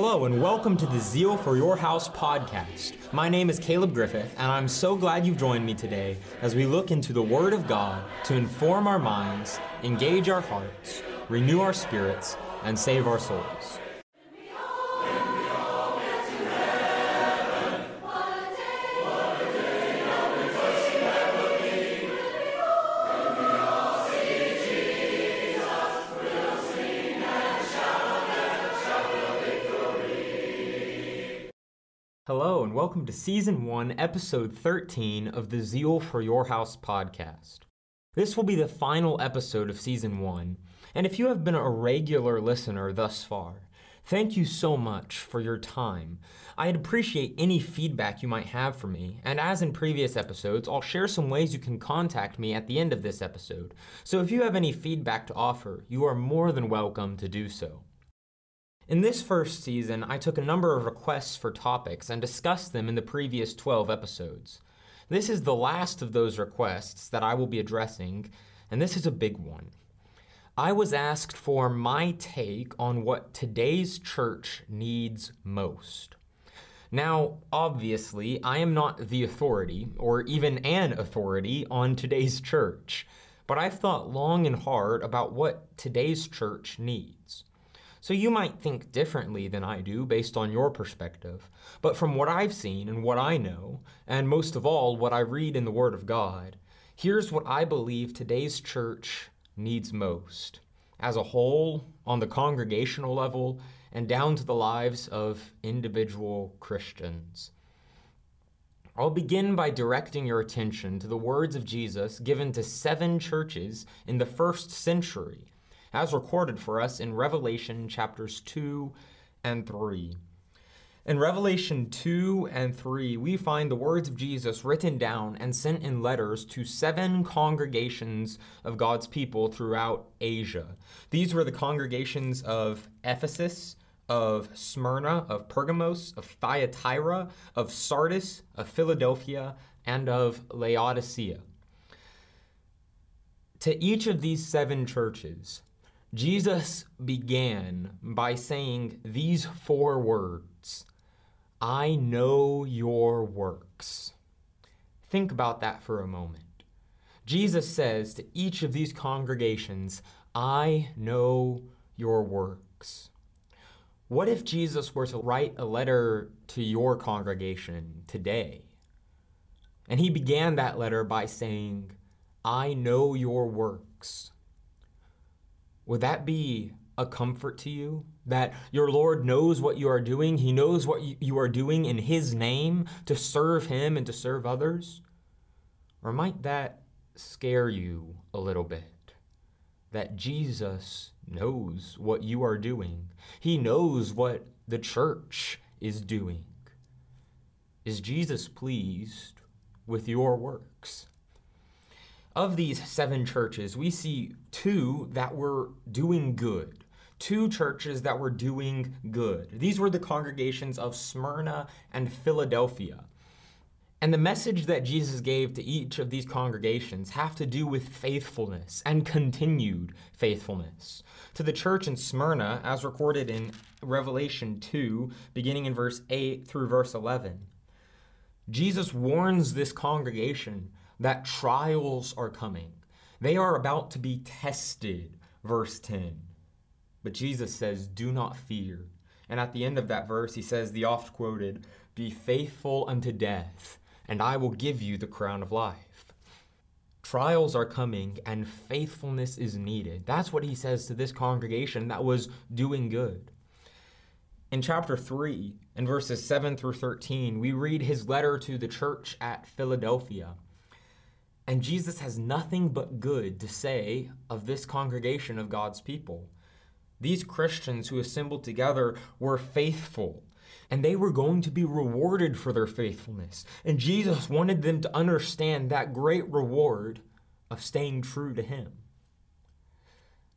Hello, and welcome to the Zeal for Your House podcast. My name is Caleb Griffith, and I'm so glad you've joined me today as we look into the Word of God to inform our minds, engage our hearts, renew our spirits, and save our souls. Welcome to Season 1, Episode 13 of the Zeal for Your House podcast. This will be the final episode of Season 1, and if you have been a regular listener thus far, thank you so much for your time. I'd appreciate any feedback you might have for me, and as in previous episodes, I'll share some ways you can contact me at the end of this episode. So if you have any feedback to offer, you are more than welcome to do so. In this first season, I took a number of requests for topics and discussed them in the previous 12 episodes. This is the last of those requests that I will be addressing, and this is a big one. I was asked for my take on what today's church needs most. Now, obviously, I am not the authority, or even an authority, on today's church, but I've thought long and hard about what today's church needs. So you might think differently than I do based on your perspective. But from what I've seen and what I know, and most of all, what I read in the Word of God, here's what I believe today's church needs most. As a whole, on the congregational level, and down to the lives of individual Christians. I'll begin by directing your attention to the words of Jesus given to seven churches in the first century as recorded for us in Revelation chapters 2 and 3. In Revelation 2 and 3, we find the words of Jesus written down and sent in letters to seven congregations of God's people throughout Asia. These were the congregations of Ephesus, of Smyrna, of Pergamos, of Thyatira, of Sardis, of Philadelphia, and of Laodicea. To each of these seven churches, Jesus began by saying these four words I know your works. Think about that for a moment. Jesus says to each of these congregations, I know your works. What if Jesus were to write a letter to your congregation today? And he began that letter by saying, I know your works. Would that be a comfort to you? That your Lord knows what you are doing, He knows what you are doing in His name to serve Him and to serve others? Or might that scare you a little bit? That Jesus knows what you are doing, He knows what the church is doing. Is Jesus pleased with your works? Of these seven churches, we see two that were doing good. Two churches that were doing good. These were the congregations of Smyrna and Philadelphia. And the message that Jesus gave to each of these congregations have to do with faithfulness and continued faithfulness. To the church in Smyrna, as recorded in Revelation 2, beginning in verse 8 through verse 11, Jesus warns this congregation that trials are coming. They are about to be tested, verse 10. But Jesus says, Do not fear. And at the end of that verse, he says, the oft quoted, Be faithful unto death, and I will give you the crown of life. Trials are coming, and faithfulness is needed. That's what he says to this congregation that was doing good. In chapter 3, in verses 7 through 13, we read his letter to the church at Philadelphia. And Jesus has nothing but good to say of this congregation of God's people. These Christians who assembled together were faithful, and they were going to be rewarded for their faithfulness. And Jesus wanted them to understand that great reward of staying true to Him.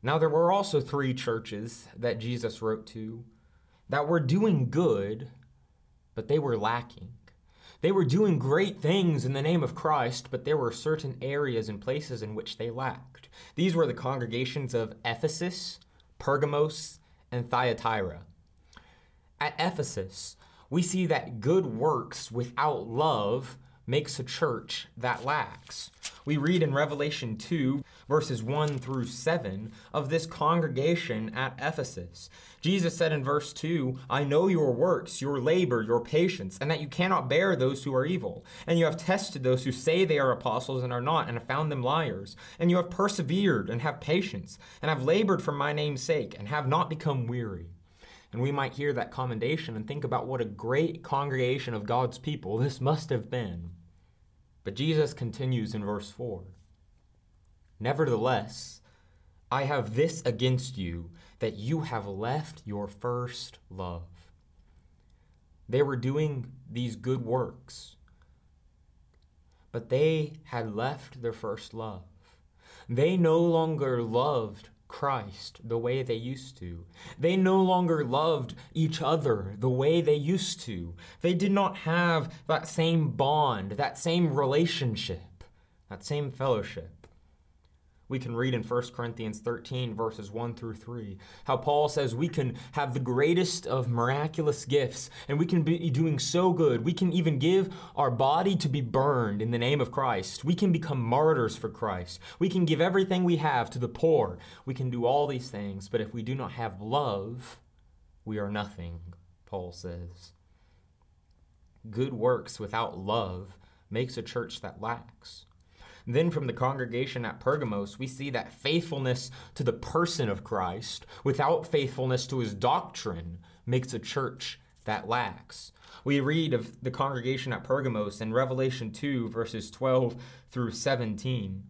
Now, there were also three churches that Jesus wrote to that were doing good, but they were lacking. They were doing great things in the name of Christ, but there were certain areas and places in which they lacked. These were the congregations of Ephesus, Pergamos, and Thyatira. At Ephesus, we see that good works without love makes a church that lacks. We read in Revelation 2, verses 1 through 7, of this congregation at Ephesus. Jesus said in verse 2, I know your works, your labor, your patience, and that you cannot bear those who are evil. And you have tested those who say they are apostles and are not, and have found them liars. And you have persevered and have patience, and have labored for my name's sake, and have not become weary. And we might hear that commendation and think about what a great congregation of God's people this must have been. But Jesus continues in verse 4 Nevertheless, I have this against you, that you have left your first love. They were doing these good works, but they had left their first love. They no longer loved Christ the way they used to. They no longer loved each other the way they used to. They did not have that same bond, that same relationship, that same fellowship we can read in 1 Corinthians 13, verses 1 through 3, how Paul says we can have the greatest of miraculous gifts and we can be doing so good. We can even give our body to be burned in the name of Christ. We can become martyrs for Christ. We can give everything we have to the poor. We can do all these things, but if we do not have love, we are nothing, Paul says. Good works without love makes a church that lacks. Then from the congregation at Pergamos, we see that faithfulness to the person of Christ without faithfulness to his doctrine makes a church that lacks. We read of the congregation at Pergamos in Revelation 2, verses 12 through 17.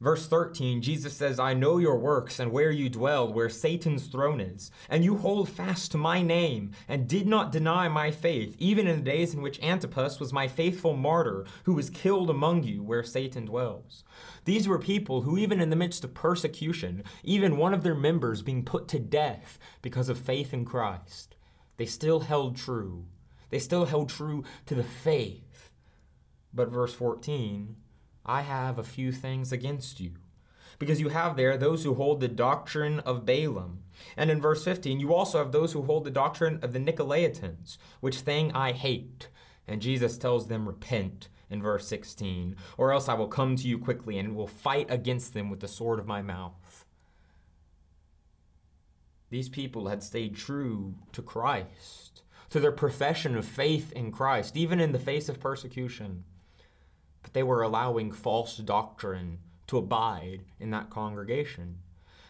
Verse 13, Jesus says, I know your works and where you dwell, where Satan's throne is, and you hold fast to my name, and did not deny my faith, even in the days in which Antipas was my faithful martyr, who was killed among you, where Satan dwells. These were people who, even in the midst of persecution, even one of their members being put to death because of faith in Christ, they still held true. They still held true to the faith. But verse 14, I have a few things against you. Because you have there those who hold the doctrine of Balaam. And in verse 15, you also have those who hold the doctrine of the Nicolaitans, which thing I hate. And Jesus tells them, Repent in verse 16, or else I will come to you quickly and will fight against them with the sword of my mouth. These people had stayed true to Christ, to their profession of faith in Christ, even in the face of persecution but they were allowing false doctrine to abide in that congregation.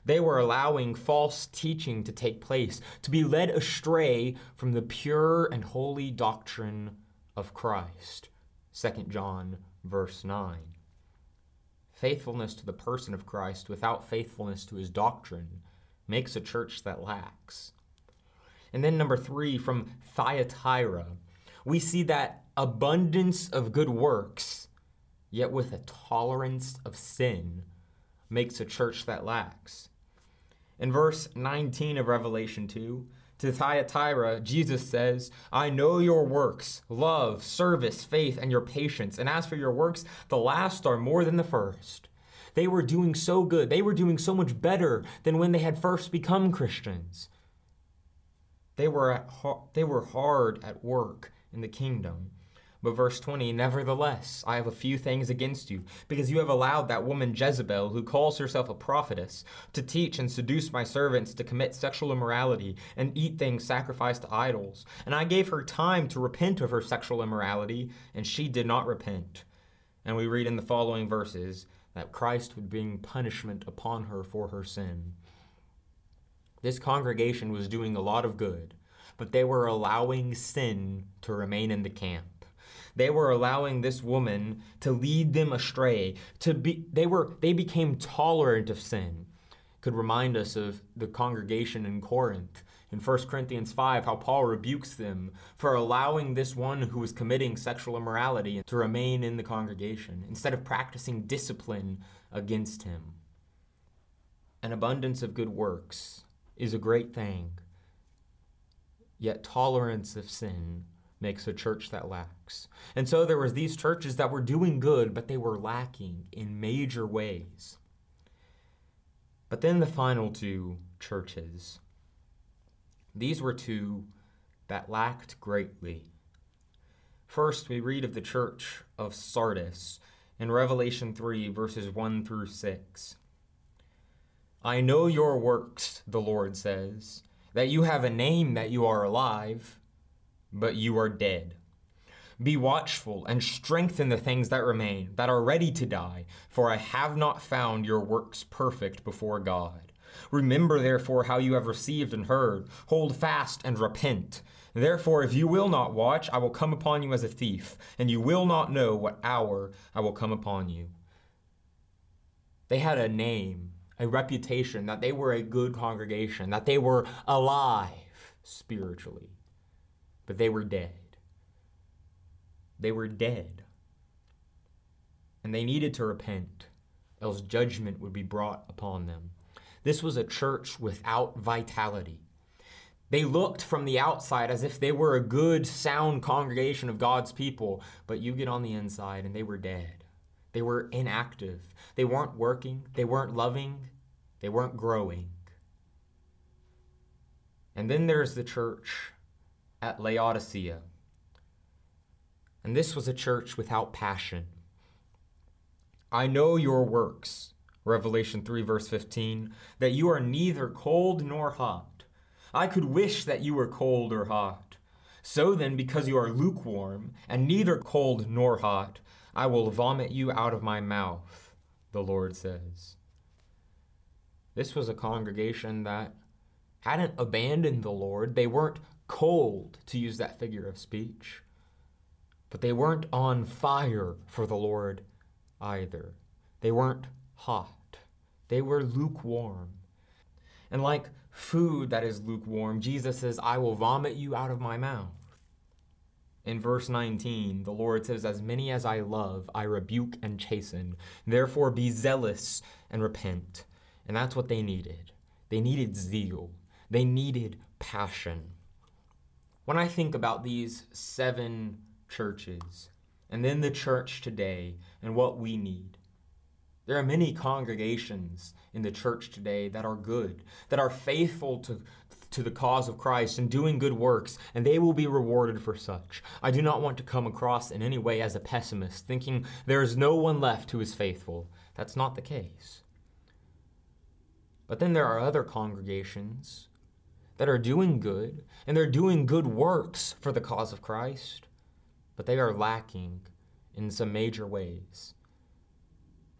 They were allowing false teaching to take place, to be led astray from the pure and holy doctrine of Christ. 2 John verse 9. Faithfulness to the person of Christ without faithfulness to his doctrine makes a church that lacks. And then, number three, from Thyatira, we see that abundance of good works yet with a tolerance of sin, makes a church that lacks. In verse 19 of Revelation 2, to Thyatira, Jesus says, I know your works, love, service, faith, and your patience. And as for your works, the last are more than the first. They were doing so good. They were doing so much better than when they had first become Christians. They were, at, they were hard at work in the kingdom. But verse 20, nevertheless, I have a few things against you, because you have allowed that woman Jezebel, who calls herself a prophetess, to teach and seduce my servants to commit sexual immorality and eat things sacrificed to idols. And I gave her time to repent of her sexual immorality, and she did not repent. And we read in the following verses that Christ would bring punishment upon her for her sin. This congregation was doing a lot of good, but they were allowing sin to remain in the camp. They were allowing this woman to lead them astray. To be, they were they became tolerant of sin. Could remind us of the congregation in Corinth in 1 Corinthians 5 how Paul rebukes them for allowing this one who was committing sexual immorality to remain in the congregation instead of practicing discipline against him. An abundance of good works is a great thing, yet tolerance of sin makes a church that lacks. And so there was these churches that were doing good, but they were lacking in major ways. But then the final two churches. These were two that lacked greatly. First, we read of the church of Sardis in Revelation 3, verses 1 through 6. I know your works, the Lord says, that you have a name that you are alive, but you are dead. Be watchful and strengthen the things that remain, that are ready to die, for I have not found your works perfect before God. Remember, therefore, how you have received and heard. Hold fast and repent. Therefore, if you will not watch, I will come upon you as a thief, and you will not know what hour I will come upon you. They had a name, a reputation, that they were a good congregation, that they were alive spiritually, but they were dead. They were dead. And they needed to repent, else judgment would be brought upon them. This was a church without vitality. They looked from the outside as if they were a good, sound congregation of God's people, but you get on the inside and they were dead. They were inactive. They weren't working. They weren't loving. They weren't growing. And then there's the church at Laodicea. And this was a church without passion. I know your works, Revelation 3, verse 15, that you are neither cold nor hot. I could wish that you were cold or hot. So then, because you are lukewarm, and neither cold nor hot, I will vomit you out of my mouth, the Lord says. This was a congregation that hadn't abandoned the Lord. They weren't cold, to use that figure of speech. But they weren't on fire for the Lord either. They weren't hot. They were lukewarm. And like food that is lukewarm, Jesus says, I will vomit you out of my mouth. In verse 19, the Lord says, As many as I love, I rebuke and chasten. Therefore be zealous and repent. And that's what they needed. They needed zeal, they needed passion. When I think about these seven churches, and then the church today and what we need. There are many congregations in the church today that are good, that are faithful to, to the cause of Christ and doing good works, and they will be rewarded for such. I do not want to come across in any way as a pessimist, thinking there is no one left who is faithful. That's not the case. But then there are other congregations that are doing good, and they're doing good works for the cause of Christ but they are lacking in some major ways.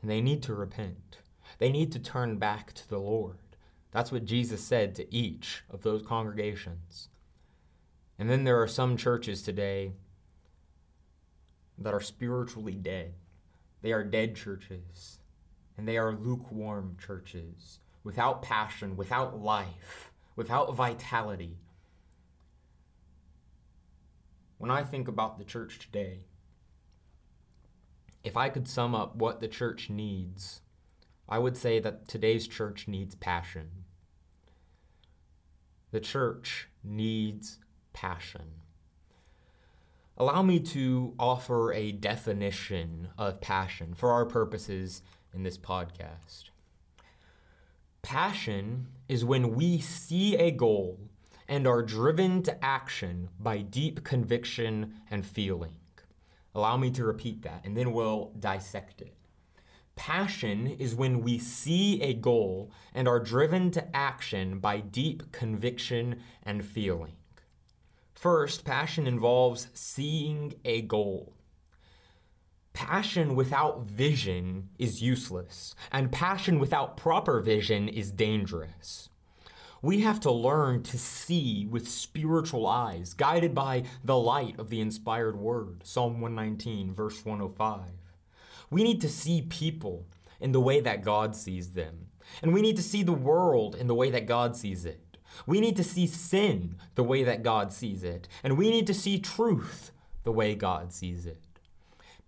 And they need to repent. They need to turn back to the Lord. That's what Jesus said to each of those congregations. And then there are some churches today that are spiritually dead. They are dead churches, and they are lukewarm churches, without passion, without life, without vitality. When I think about the church today, if I could sum up what the church needs, I would say that today's church needs passion. The church needs passion. Allow me to offer a definition of passion for our purposes in this podcast. Passion is when we see a goal and are driven to action by deep conviction and feeling. Allow me to repeat that, and then we'll dissect it. Passion is when we see a goal and are driven to action by deep conviction and feeling. First, passion involves seeing a goal. Passion without vision is useless, and passion without proper vision is dangerous. We have to learn to see with spiritual eyes, guided by the light of the inspired word. Psalm 119, verse 105. We need to see people in the way that God sees them. And we need to see the world in the way that God sees it. We need to see sin the way that God sees it. And we need to see truth the way God sees it.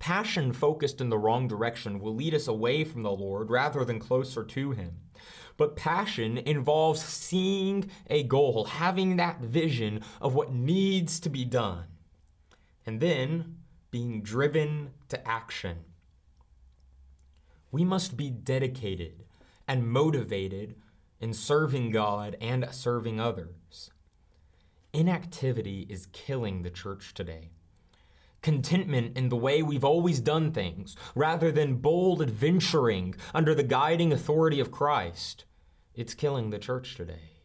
Passion focused in the wrong direction will lead us away from the Lord rather than closer to Him. But passion involves seeing a goal, having that vision of what needs to be done, and then being driven to action. We must be dedicated and motivated in serving God and serving others. Inactivity is killing the church today. Contentment in the way we've always done things, rather than bold adventuring under the guiding authority of Christ, it's killing the church today.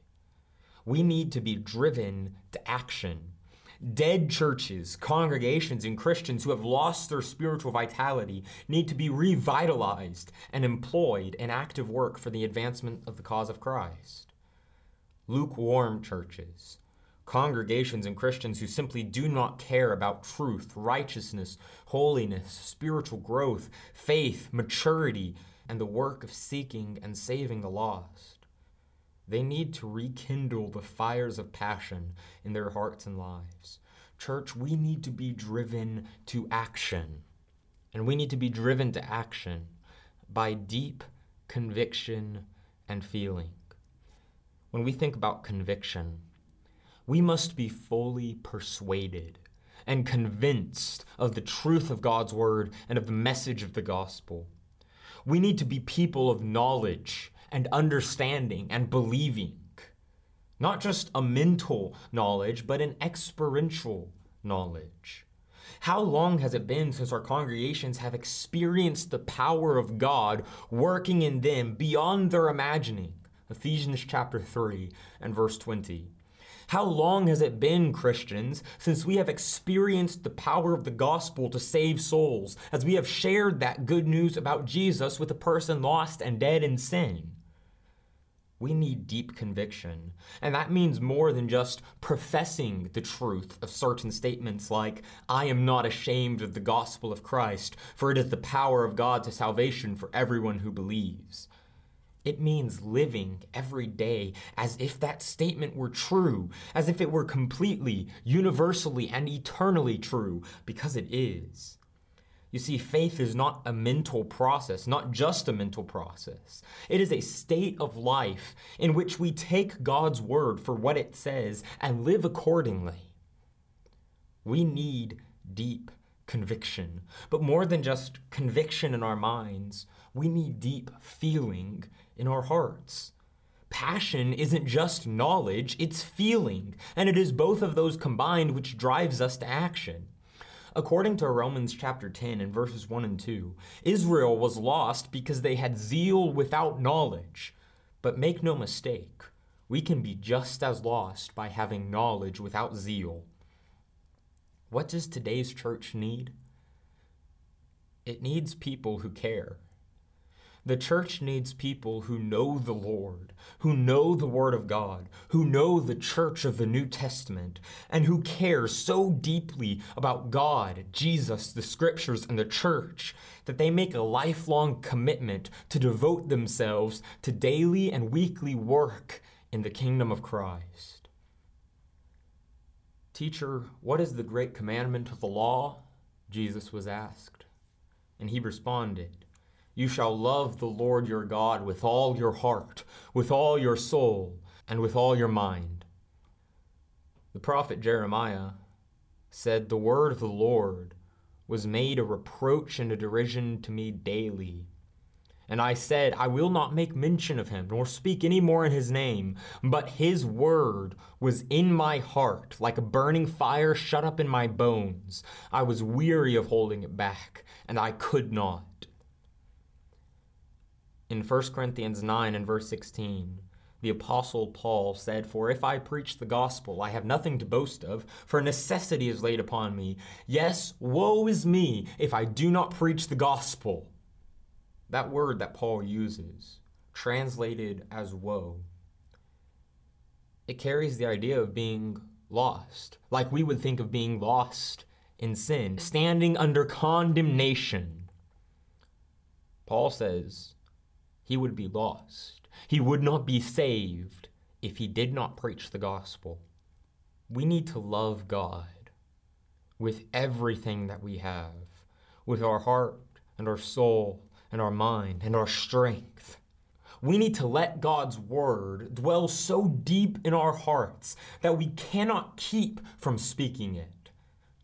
We need to be driven to action. Dead churches, congregations, and Christians who have lost their spiritual vitality need to be revitalized and employed in active work for the advancement of the cause of Christ. Lukewarm churches, congregations and Christians who simply do not care about truth, righteousness, holiness, spiritual growth, faith, maturity, and the work of seeking and saving the lost. They need to rekindle the fires of passion in their hearts and lives. Church, we need to be driven to action. And we need to be driven to action by deep conviction and feeling. When we think about conviction, we must be fully persuaded and convinced of the truth of God's word and of the message of the gospel. We need to be people of knowledge and understanding and believing. Not just a mental knowledge, but an experiential knowledge. How long has it been since our congregations have experienced the power of God working in them beyond their imagining? Ephesians chapter 3 and verse 20. How long has it been, Christians, since we have experienced the power of the gospel to save souls, as we have shared that good news about Jesus with a person lost and dead in sin? We need deep conviction. And that means more than just professing the truth of certain statements like, I am not ashamed of the gospel of Christ, for it is the power of God to salvation for everyone who believes. It means living every day as if that statement were true, as if it were completely, universally, and eternally true, because it is. You see, faith is not a mental process, not just a mental process. It is a state of life in which we take God's word for what it says and live accordingly. We need deep conviction, but more than just conviction in our minds, we need deep feeling in our hearts. Passion isn't just knowledge, it's feeling, and it is both of those combined which drives us to action. According to Romans chapter 10 and verses 1 and 2, Israel was lost because they had zeal without knowledge. But make no mistake, we can be just as lost by having knowledge without zeal. What does today's church need? It needs people who care. The church needs people who know the Lord, who know the Word of God, who know the church of the New Testament, and who care so deeply about God, Jesus, the Scriptures, and the church that they make a lifelong commitment to devote themselves to daily and weekly work in the kingdom of Christ. Teacher, what is the great commandment of the law? Jesus was asked. And he responded, you shall love the Lord your God with all your heart, with all your soul, and with all your mind. The prophet Jeremiah said, The word of the Lord was made a reproach and a derision to me daily. And I said, I will not make mention of him, nor speak any more in his name. But his word was in my heart, like a burning fire shut up in my bones. I was weary of holding it back, and I could not in 1 Corinthians 9 and verse 16, the Apostle Paul said, For if I preach the gospel, I have nothing to boast of, for necessity is laid upon me. Yes, woe is me if I do not preach the gospel. That word that Paul uses, translated as woe, it carries the idea of being lost, like we would think of being lost in sin, standing under condemnation. Paul says, he would be lost. He would not be saved if he did not preach the gospel. We need to love God with everything that we have, with our heart and our soul and our mind and our strength. We need to let God's word dwell so deep in our hearts that we cannot keep from speaking it,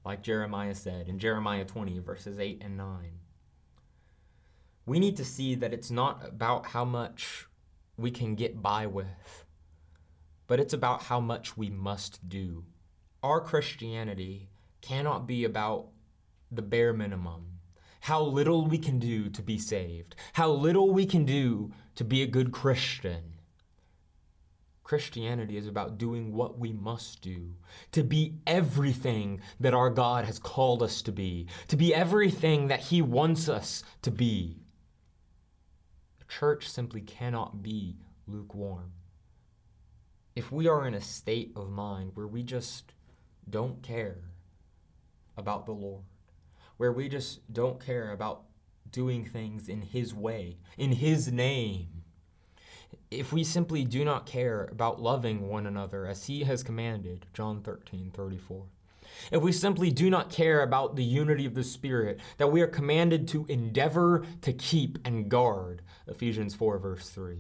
like Jeremiah said in Jeremiah 20, verses 8 and 9 we need to see that it's not about how much we can get by with, but it's about how much we must do. our Christianity cannot be about the bare minimum. How little we can do to be saved, how little we can do to be a good Christian. Christianity is about doing what we must do, to be everything that our God has called us to be, to be everything that He wants us to be. Church simply cannot be lukewarm. If we are in a state of mind where we just don't care about the Lord, where we just don't care about doing things in His way, in His name, if we simply do not care about loving one another as he has commanded, John 13, 34. If we simply do not care about the unity of the Spirit that we are commanded to endeavor to keep and guard, Ephesians 4, verse 3.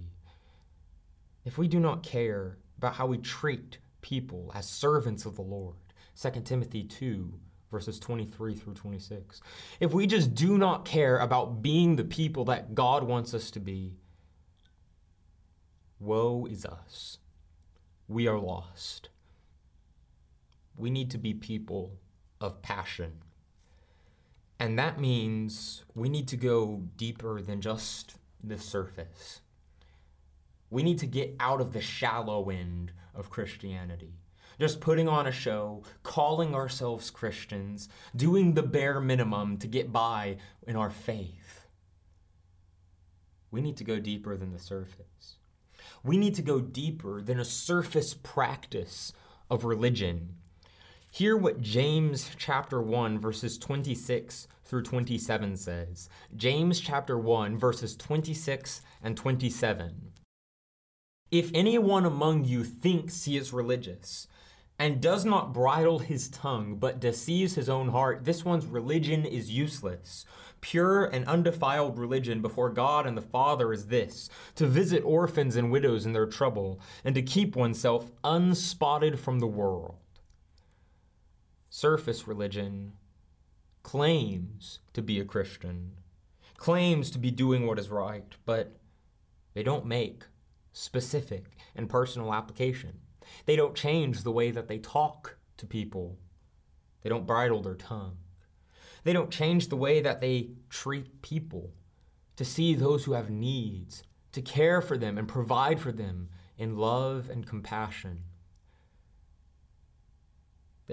If we do not care about how we treat people as servants of the Lord, 2 Timothy 2, verses 23 through 26. If we just do not care about being the people that God wants us to be, Woe is us. We are lost. We need to be people of passion. And that means we need to go deeper than just the surface. We need to get out of the shallow end of Christianity. Just putting on a show, calling ourselves Christians, doing the bare minimum to get by in our faith. We need to go deeper than the surface. We need to go deeper than a surface practice of religion. Hear what James chapter 1 verses 26 through 27 says. James chapter 1 verses 26 and 27. If anyone among you thinks he is religious and does not bridle his tongue but deceives his own heart, this one's religion is useless. Pure and undefiled religion before God and the Father is this to visit orphans and widows in their trouble, and to keep oneself unspotted from the world. Surface religion claims to be a Christian, claims to be doing what is right, but they don't make specific and personal application. They don't change the way that they talk to people. They don't bridle their tongue. They don't change the way that they treat people, to see those who have needs, to care for them and provide for them in love and compassion.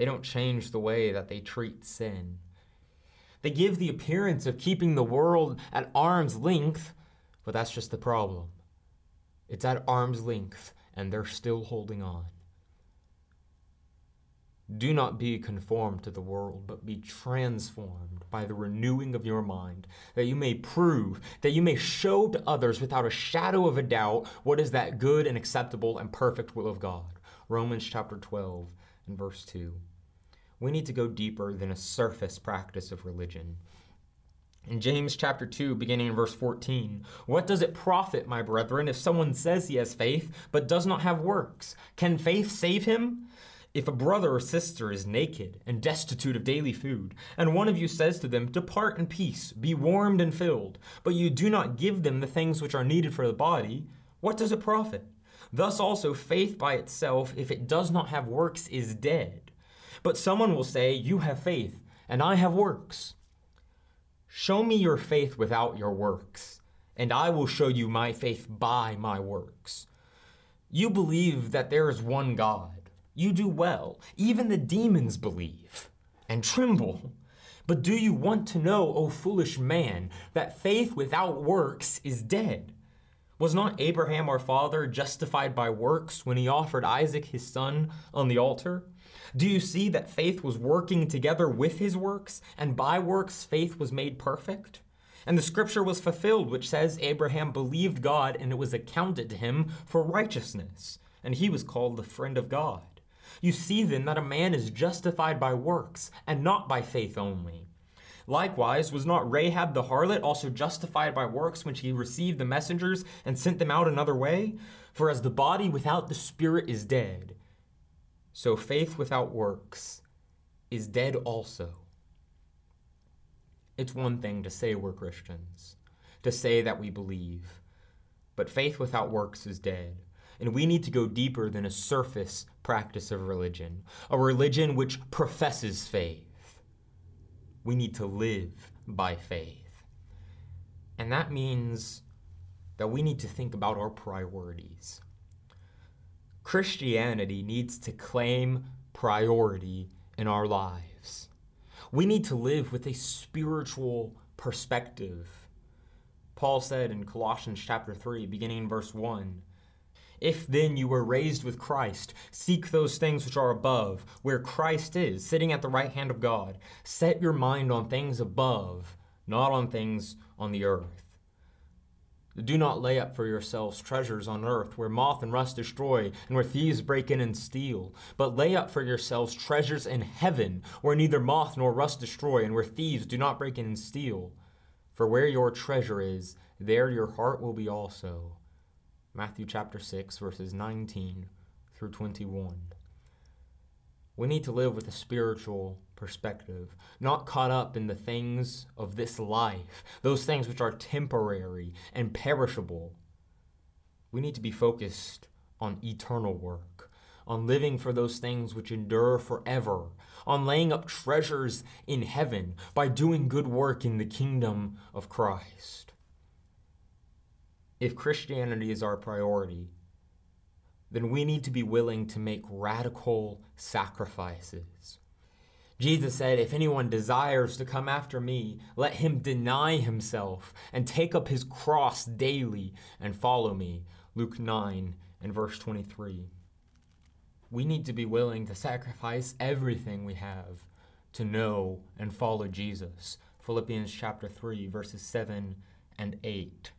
They don't change the way that they treat sin. They give the appearance of keeping the world at arm's length, but that's just the problem. It's at arm's length, and they're still holding on. Do not be conformed to the world, but be transformed by the renewing of your mind, that you may prove, that you may show to others without a shadow of a doubt what is that good and acceptable and perfect will of God. Romans chapter 12 and verse 2. We need to go deeper than a surface practice of religion. In James chapter 2, beginning in verse 14, what does it profit, my brethren, if someone says he has faith but does not have works? Can faith save him? If a brother or sister is naked and destitute of daily food, and one of you says to them, Depart in peace, be warmed and filled, but you do not give them the things which are needed for the body, what does it profit? Thus also, faith by itself, if it does not have works, is dead. But someone will say, You have faith, and I have works. Show me your faith without your works, and I will show you my faith by my works. You believe that there is one God you do well. Even the demons believe and tremble. But do you want to know, O foolish man, that faith without works is dead? Was not Abraham our father justified by works when he offered Isaac his son on the altar? Do you see that faith was working together with his works, and by works faith was made perfect? And the scripture was fulfilled, which says Abraham believed God, and it was accounted to him for righteousness, and he was called the friend of God. You see then that a man is justified by works, and not by faith only. Likewise, was not Rahab the harlot also justified by works when she received the messengers and sent them out another way? For as the body without the spirit is dead, so faith without works is dead also. It's one thing to say we're Christians, to say that we believe, but faith without works is dead. And we need to go deeper than a surface practice of religion, a religion which professes faith. We need to live by faith. And that means that we need to think about our priorities. Christianity needs to claim priority in our lives. We need to live with a spiritual perspective. Paul said in Colossians chapter 3, beginning in verse 1 If then you were raised with Christ, seek those things which are above, where Christ is, sitting at the right hand of God. Set your mind on things above, not on things on the earth. Do not lay up for yourselves treasures on earth, where moth and rust destroy, and where thieves break in and steal. But lay up for yourselves treasures in heaven, where neither moth nor rust destroy, and where thieves do not break in and steal. For where your treasure is, there your heart will be also. Matthew chapter 6, verses 19 through 21. We need to live with a spiritual perspective, not caught up in the things of this life, those things which are temporary and perishable. We need to be focused on eternal work, on living for those things which endure forever, on laying up treasures in heaven by doing good work in the kingdom of Christ. If Christianity is our priority, then we need to be willing to make radical sacrifices. Jesus said, If anyone desires to come after me, let him deny himself and take up his cross daily and follow me. Luke 9 and verse 23. We need to be willing to sacrifice everything we have to know and follow Jesus. Philippians chapter 3, verses 7 and 8.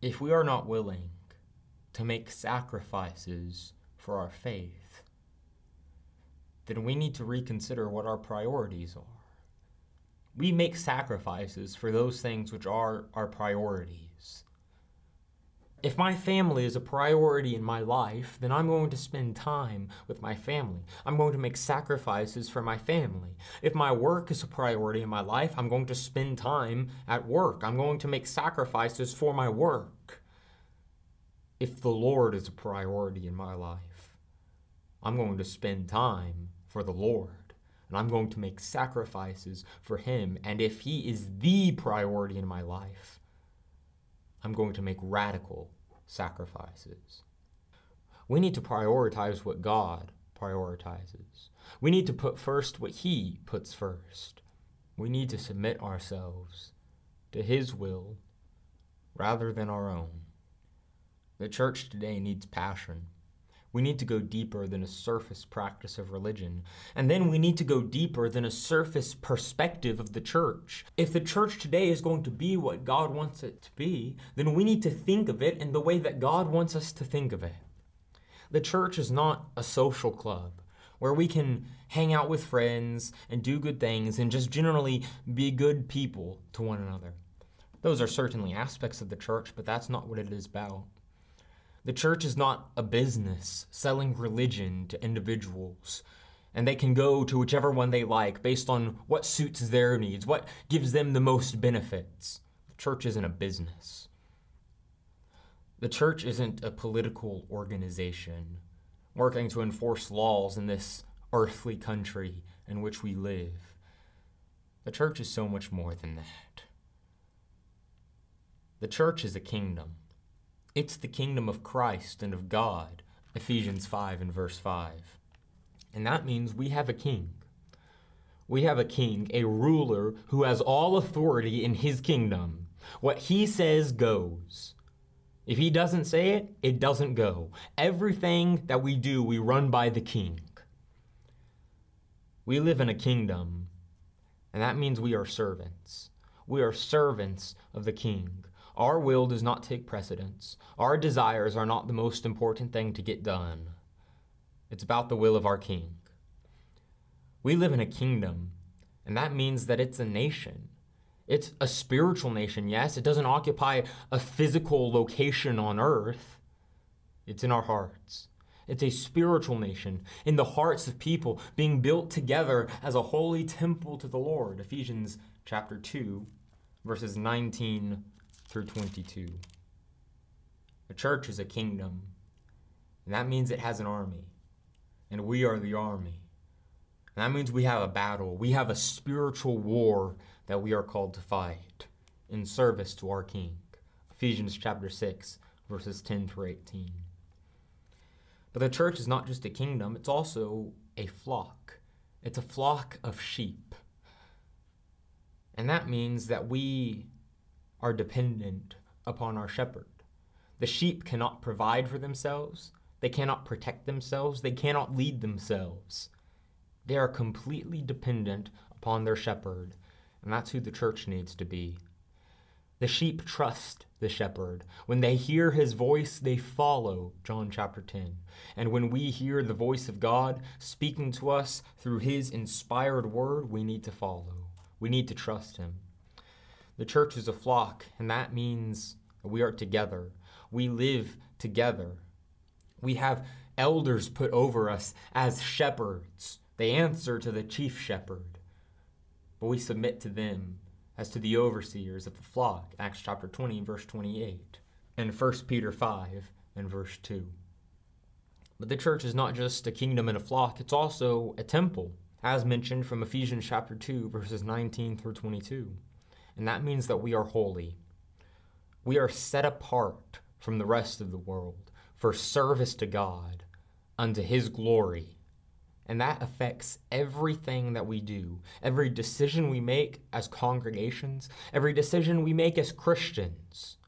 If we are not willing to make sacrifices for our faith, then we need to reconsider what our priorities are. We make sacrifices for those things which are our priorities. If my family is a priority in my life, then I'm going to spend time with my family. I'm going to make sacrifices for my family. If my work is a priority in my life, I'm going to spend time at work. I'm going to make sacrifices for my work. If the Lord is a priority in my life, I'm going to spend time for the Lord. And I'm going to make sacrifices for Him. And if He is the priority in my life, I'm going to make radical sacrifices. We need to prioritize what God prioritizes. We need to put first what He puts first. We need to submit ourselves to His will rather than our own. The church today needs passion. We need to go deeper than a surface practice of religion. And then we need to go deeper than a surface perspective of the church. If the church today is going to be what God wants it to be, then we need to think of it in the way that God wants us to think of it. The church is not a social club where we can hang out with friends and do good things and just generally be good people to one another. Those are certainly aspects of the church, but that's not what it is about. The church is not a business selling religion to individuals, and they can go to whichever one they like based on what suits their needs, what gives them the most benefits. The church isn't a business. The church isn't a political organization working to enforce laws in this earthly country in which we live. The church is so much more than that. The church is a kingdom. It's the kingdom of Christ and of God, Ephesians 5 and verse 5. And that means we have a king. We have a king, a ruler who has all authority in his kingdom. What he says goes. If he doesn't say it, it doesn't go. Everything that we do, we run by the king. We live in a kingdom, and that means we are servants. We are servants of the king. Our will does not take precedence. Our desires are not the most important thing to get done. It's about the will of our King. We live in a kingdom, and that means that it's a nation. It's a spiritual nation, yes. It doesn't occupy a physical location on earth, it's in our hearts. It's a spiritual nation in the hearts of people being built together as a holy temple to the Lord. Ephesians chapter 2, verses 19 through 22. The church is a kingdom, And that means it has an army. And we are the army. And that means we have a battle. We have a spiritual war that we are called to fight in service to our King. Ephesians chapter 6, verses 10 through 18. But the church is not just a kingdom, it's also a flock. It's a flock of sheep. And that means that we are dependent upon our shepherd. The sheep cannot provide for themselves, they cannot protect themselves, they cannot lead themselves. They are completely dependent upon their shepherd, and that's who the church needs to be. The sheep trust the shepherd. When they hear his voice, they follow, John chapter 10. And when we hear the voice of God speaking to us through his inspired word, we need to follow. We need to trust him. The church is a flock, and that means we are together. We live together. We have elders put over us as shepherds. They answer to the chief shepherd, but we submit to them as to the overseers of the flock, Acts chapter 20, verse 28, and 1 Peter 5 and verse 2. But the church is not just a kingdom and a flock, it's also a temple, as mentioned from Ephesians chapter 2, verses 19 through 22. And that means that we are holy. We are set apart from the rest of the world for service to God unto his glory and that affects everything that we do, every decision we make as congregations, every decision we make as Christians.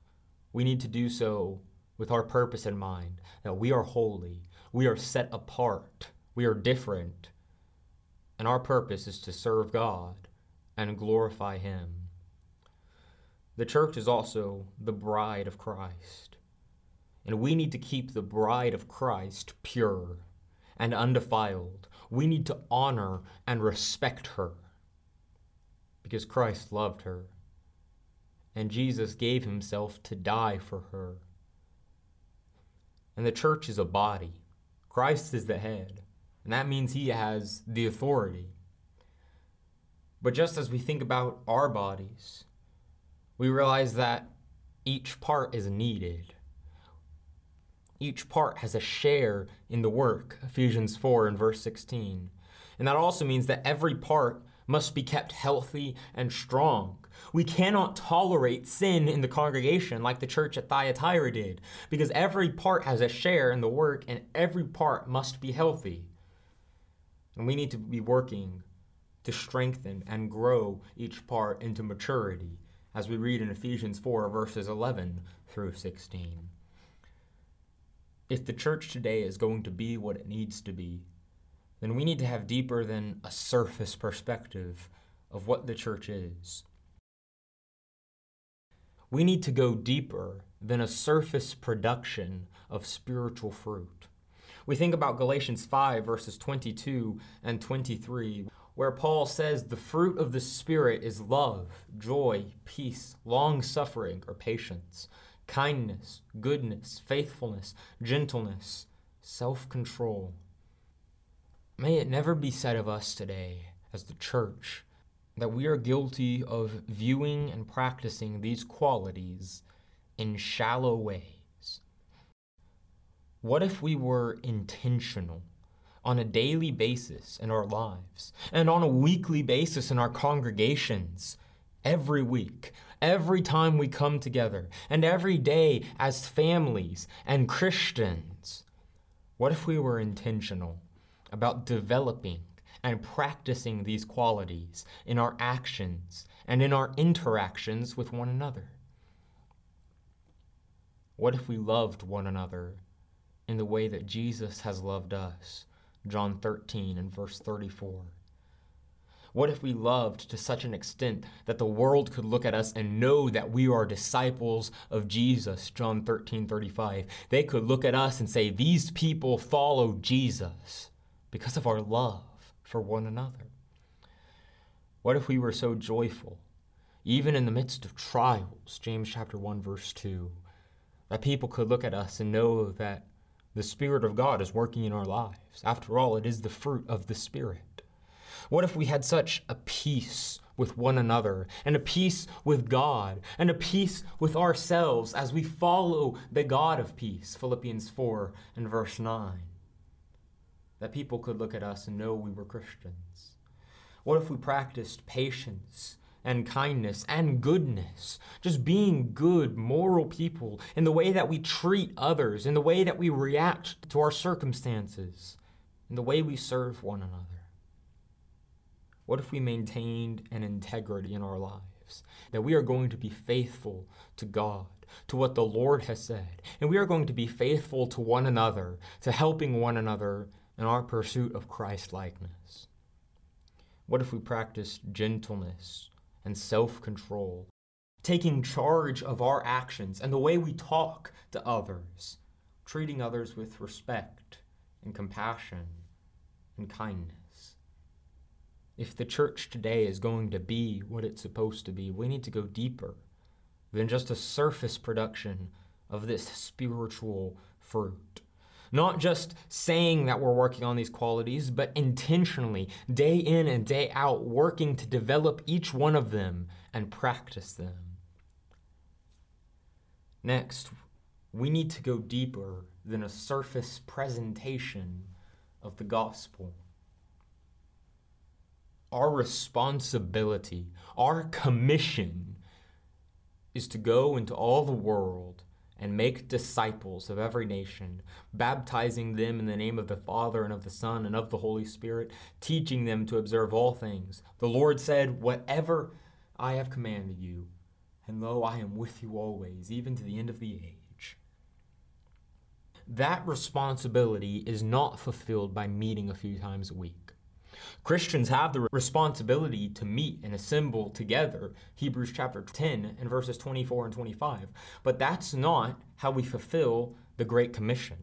We need to do so with our purpose in mind that we are holy, we are set apart, we are different, and our purpose is to serve God and glorify Him. The church is also the bride of Christ, and we need to keep the bride of Christ pure and undefiled. We need to honor and respect her because Christ loved her and Jesus gave himself to die for her. And the church is a body. Christ is the head, and that means he has the authority. But just as we think about our bodies, we realize that each part is needed. Each part has a share in the work, Ephesians 4 and verse 16. And that also means that every part must be kept healthy and strong. We cannot tolerate sin in the congregation like the church at Thyatira did, because every part has a share in the work and every part must be healthy. And we need to be working to strengthen and grow each part into maturity, as we read in Ephesians 4, verses 11 through 16 if the church today is going to be what it needs to be, then we need to have deeper than a surface perspective of what the church is. We need to go deeper than a surface production of spiritual fruit. We think about Galatians 5, verses 22 and 23, where Paul says the fruit of the Spirit is love, joy, peace, long suffering, or patience kindness, goodness, faithfulness, gentleness, self control. May it never be said of us today, as the church, that we are guilty of viewing and practicing these qualities in shallow ways. What if we were intentional on a daily basis in our lives and on a weekly basis in our congregations every week every time we come together and every day as families and Christians. What if we were intentional about developing and practicing these qualities in our actions and in our interactions with one another? What if we loved one another in the way that Jesus has loved us? John 13 and verse 34. What if we loved to such an extent that the world could look at us and know that we are disciples of Jesus? John 13 35. They could look at us and say, These people follow Jesus because of our love for one another. What if we were so joyful, even in the midst of trials? James chapter 1, verse 2. That people could look at us and know that the Spirit of God is working in our lives. After all, it is the fruit of the Spirit. What if we had such a peace with one another, and a peace with God, and a peace with ourselves as we follow the God of peace? Philippians 4 and verse 9. That people could look at us and know we were Christians. What if we practiced patience and kindness and goodness, just being good, moral people in the way that we treat others, in the way that we react to our circumstances, in the way we serve one another? What if we maintained an integrity in our lives? That we are going to be faithful to God, to what the Lord has said, and we are going to be faithful to one another, to helping one another in our pursuit of Christ likeness? What if we practiced gentleness and self control, taking charge of our actions and the way we talk to others, treating others with respect and compassion and kindness? If the church today is going to be what it's supposed to be, we need to go deeper than just a surface production of this spiritual fruit. Not just saying that we're working on these qualities, but intentionally, day in and day out, working to develop each one of them and practice them. Next, we need to go deeper than a surface presentation of the gospel our responsibility, our commission is to go into all the world and make disciples of every nation, baptizing them in the name of the Father and of the Son and of the Holy Spirit, teaching them to observe all things. The Lord said, Whatever I have commanded you, and lo, I am with you always, even to the end of the age. That responsibility is not fulfilled by meeting a few times a week. Christians have the responsibility to meet and assemble together, Hebrews chapter 10 and verses 24 and 25. But that's not how we fulfill the Great Commission.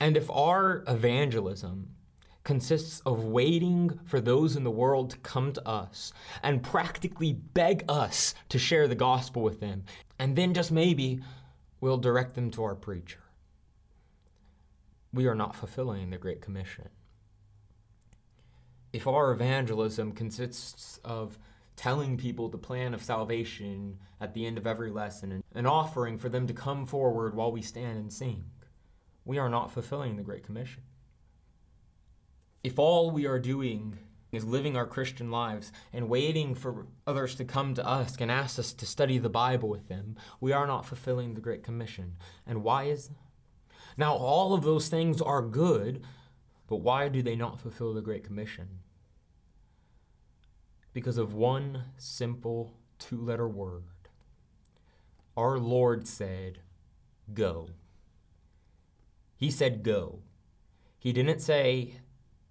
And if our evangelism consists of waiting for those in the world to come to us and practically beg us to share the gospel with them, and then just maybe we'll direct them to our preacher. We are not fulfilling the Great Commission if our evangelism consists of telling people the plan of salvation at the end of every lesson and an offering for them to come forward while we stand and sing, we are not fulfilling the Great Commission. If all we are doing is living our Christian lives and waiting for others to come to us and ask us to study the Bible with them, we are not fulfilling the Great Commission. And why is that? Now, all of those things are good, but why do they not fulfill the Great Commission? Because of one simple two letter word. Our Lord said, Go. He said, Go. He didn't say,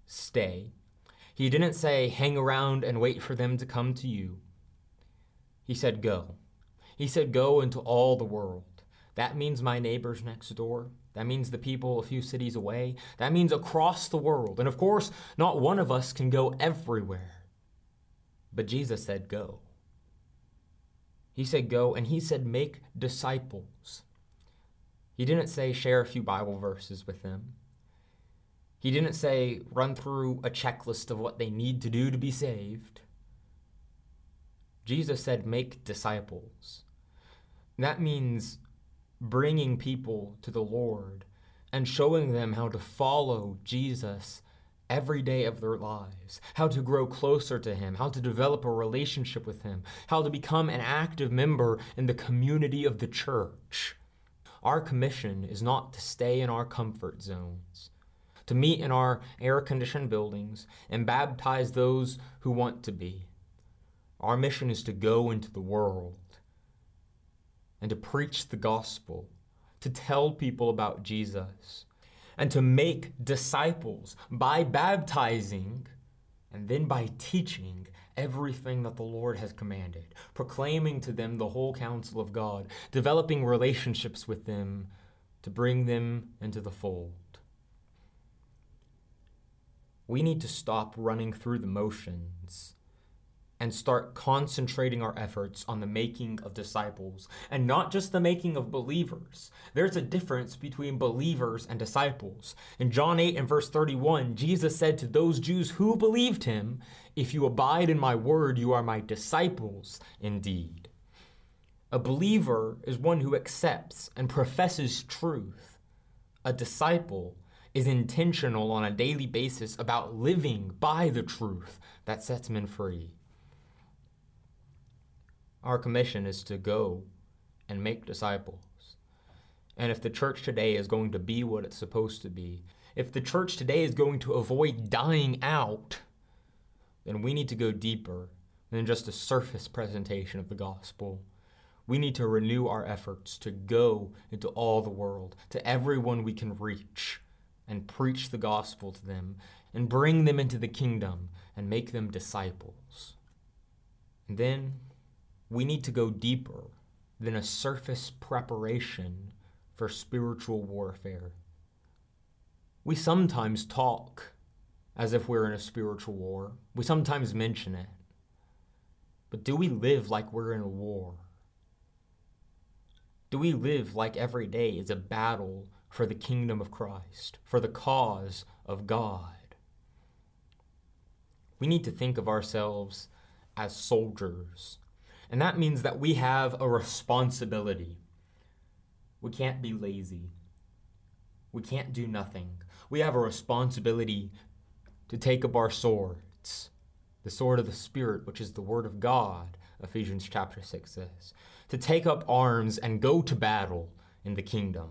Stay. He didn't say, Hang around and wait for them to come to you. He said, Go. He said, Go into all the world. That means my neighbors next door. That means the people a few cities away. That means across the world. And of course, not one of us can go everywhere. But Jesus said, Go. He said, Go, and he said, Make disciples. He didn't say, Share a few Bible verses with them. He didn't say, Run through a checklist of what they need to do to be saved. Jesus said, Make disciples. That means bringing people to the Lord and showing them how to follow Jesus every day of their lives, how to grow closer to Him, how to develop a relationship with Him, how to become an active member in the community of the church. Our commission is not to stay in our comfort zones, to meet in our air conditioned buildings and baptize those who want to be. Our mission is to go into the world and to preach the gospel, to tell people about Jesus and to make disciples by baptizing and then by teaching everything that the Lord has commanded, proclaiming to them the whole counsel of God, developing relationships with them to bring them into the fold. We need to stop running through the motions and start concentrating our efforts on the making of disciples and not just the making of believers. There's a difference between believers and disciples. In John 8 and verse 31, Jesus said to those Jews who believed him, If you abide in my word, you are my disciples indeed. A believer is one who accepts and professes truth. A disciple is intentional on a daily basis about living by the truth that sets men free. Our commission is to go and make disciples. And if the church today is going to be what it's supposed to be, if the church today is going to avoid dying out, then we need to go deeper than just a surface presentation of the gospel. We need to renew our efforts to go into all the world, to everyone we can reach, and preach the gospel to them, and bring them into the kingdom, and make them disciples. And then we need to go deeper than a surface preparation for spiritual warfare. We sometimes talk as if we're in a spiritual war. We sometimes mention it. But do we live like we're in a war? Do we live like every day is a battle for the kingdom of Christ, for the cause of God? We need to think of ourselves as soldiers and that means that we have a responsibility. We can't be lazy. We can't do nothing. We have a responsibility to take up our swords, the sword of the Spirit, which is the Word of God, Ephesians chapter 6 says, to take up arms and go to battle in the kingdom.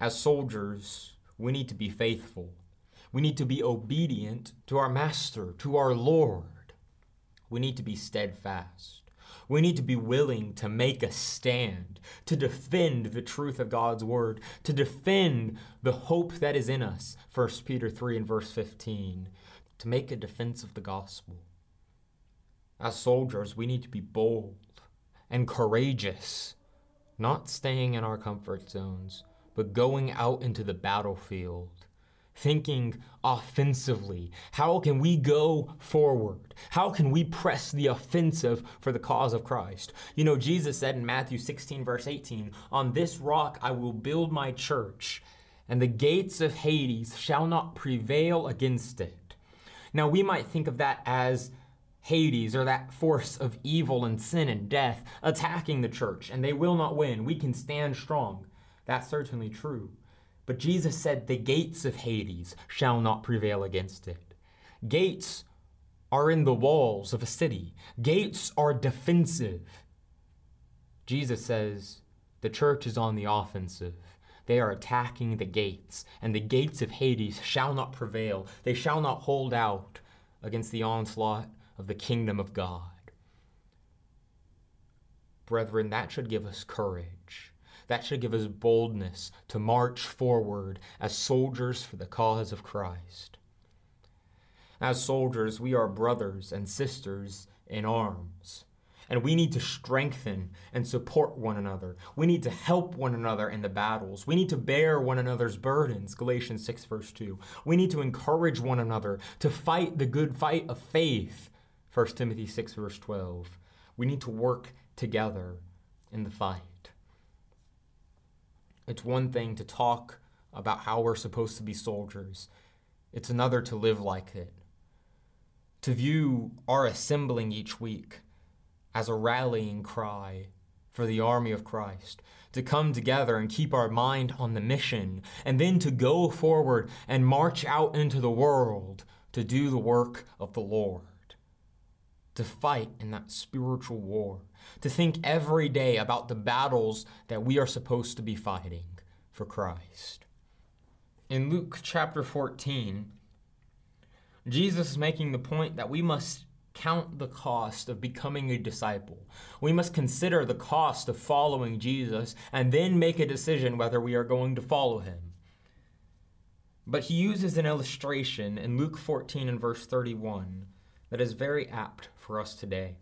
As soldiers, we need to be faithful. We need to be obedient to our Master, to our Lord. We need to be steadfast. We need to be willing to make a stand, to defend the truth of God's word, to defend the hope that is in us. 1 Peter 3 and verse 15, to make a defense of the gospel. As soldiers, we need to be bold and courageous, not staying in our comfort zones, but going out into the battlefield thinking offensively. How can we go forward? How can we press the offensive for the cause of Christ? You know, Jesus said in Matthew 16, verse 18, On this rock I will build my church, and the gates of Hades shall not prevail against it. Now, we might think of that as Hades or that force of evil and sin and death attacking the church, and they will not win. We can stand strong. That's certainly true. But Jesus said, The gates of Hades shall not prevail against it. Gates are in the walls of a city, gates are defensive. Jesus says, The church is on the offensive. They are attacking the gates, and the gates of Hades shall not prevail. They shall not hold out against the onslaught of the kingdom of God. Brethren, that should give us courage. That should give us boldness to march forward as soldiers for the cause of Christ. As soldiers, we are brothers and sisters in arms. And we need to strengthen and support one another. We need to help one another in the battles. We need to bear one another's burdens. Galatians 6, verse 2. We need to encourage one another to fight the good fight of faith. 1 Timothy 6, verse 12. We need to work together in the fight. It's one thing to talk about how we're supposed to be soldiers, it's another to live like it. To view our assembling each week as a rallying cry for the army of Christ, to come together and keep our mind on the mission, and then to go forward and march out into the world to do the work of the Lord to fight in that spiritual war, to think every day about the battles that we are supposed to be fighting for Christ. In Luke chapter 14, Jesus is making the point that we must count the cost of becoming a disciple. We must consider the cost of following Jesus and then make a decision whether we are going to follow him. But he uses an illustration in Luke 14 and verse 31 that is very apt for us today.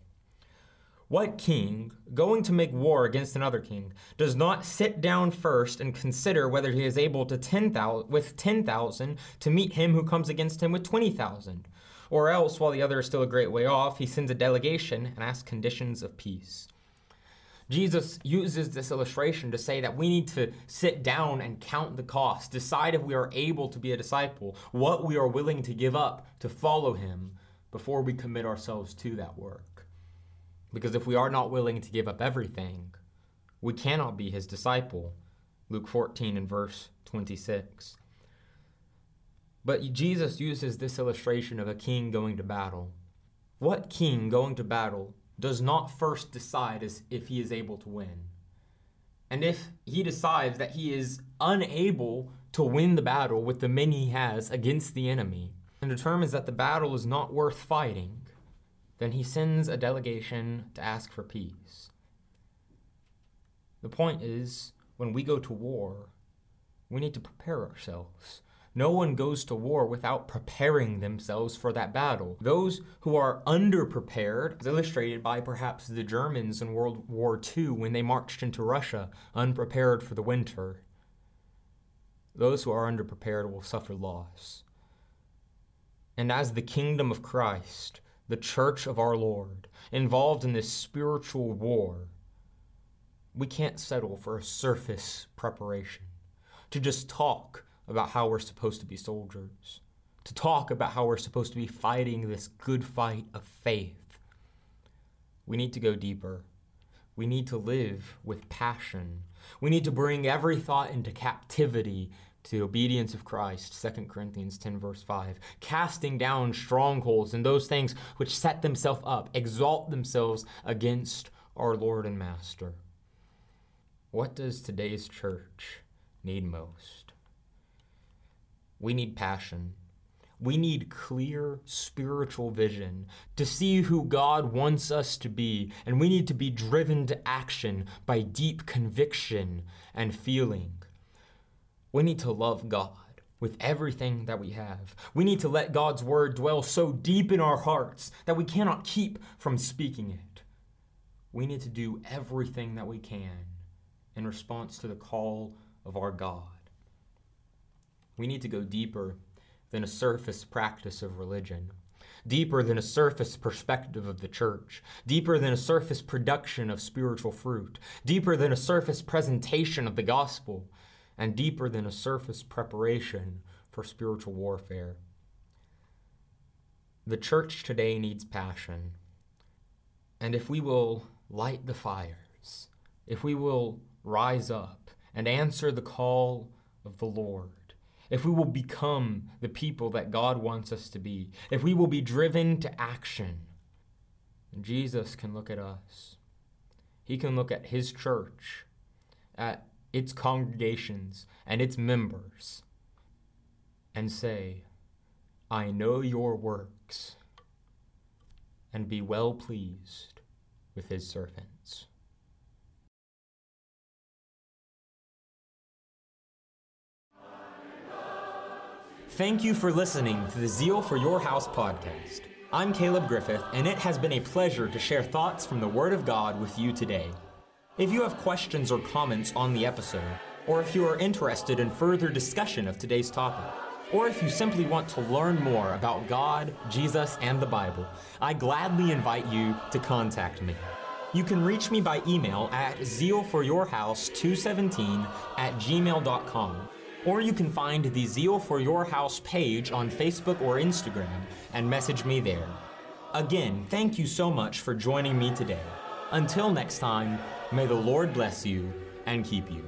What king, going to make war against another king, does not sit down first and consider whether he is able to 10, with 10,000 to meet him who comes against him with 20,000? Or else, while the other is still a great way off, he sends a delegation and asks conditions of peace. Jesus uses this illustration to say that we need to sit down and count the cost, decide if we are able to be a disciple, what we are willing to give up to follow him before we commit ourselves to that work. Because if we are not willing to give up everything, we cannot be his disciple. Luke 14 and verse 26. But Jesus uses this illustration of a king going to battle. What king going to battle does not first decide as if he is able to win? And if he decides that he is unable to win the battle with the men he has against the enemy, and determines that the battle is not worth fighting, then he sends a delegation to ask for peace. The point is, when we go to war, we need to prepare ourselves. No one goes to war without preparing themselves for that battle. Those who are underprepared, as illustrated by perhaps the Germans in World War II when they marched into Russia, unprepared for the winter. Those who are underprepared will suffer loss. And as the kingdom of Christ, the church of our Lord, involved in this spiritual war, we can't settle for a surface preparation, to just talk about how we're supposed to be soldiers, to talk about how we're supposed to be fighting this good fight of faith. We need to go deeper. We need to live with passion. We need to bring every thought into captivity to the obedience of Christ, 2 Corinthians 10, verse 5. Casting down strongholds and those things which set themselves up, exalt themselves against our Lord and Master. What does today's church need most? We need passion. We need clear spiritual vision to see who God wants us to be, and we need to be driven to action by deep conviction and feeling. We need to love God with everything that we have. We need to let God's word dwell so deep in our hearts that we cannot keep from speaking it. We need to do everything that we can in response to the call of our God. We need to go deeper than a surface practice of religion, deeper than a surface perspective of the church, deeper than a surface production of spiritual fruit, deeper than a surface presentation of the gospel, and deeper than a surface preparation for spiritual warfare. The church today needs passion. And if we will light the fires, if we will rise up and answer the call of the Lord, if we will become the people that God wants us to be, if we will be driven to action, Jesus can look at us. He can look at His church, at its congregations and its members, and say, I know your works, and be well pleased with His servants. Thank you for listening to the Zeal for Your House podcast. I'm Caleb Griffith, and it has been a pleasure to share thoughts from the Word of God with you today. If you have questions or comments on the episode, or if you are interested in further discussion of today's topic, or if you simply want to learn more about God, Jesus, and the Bible, I gladly invite you to contact me. You can reach me by email at zealforyourhouse217 at gmail.com or you can find the Zeal for Your House page on Facebook or Instagram and message me there. Again, thank you so much for joining me today. Until next time, may the Lord bless you and keep you.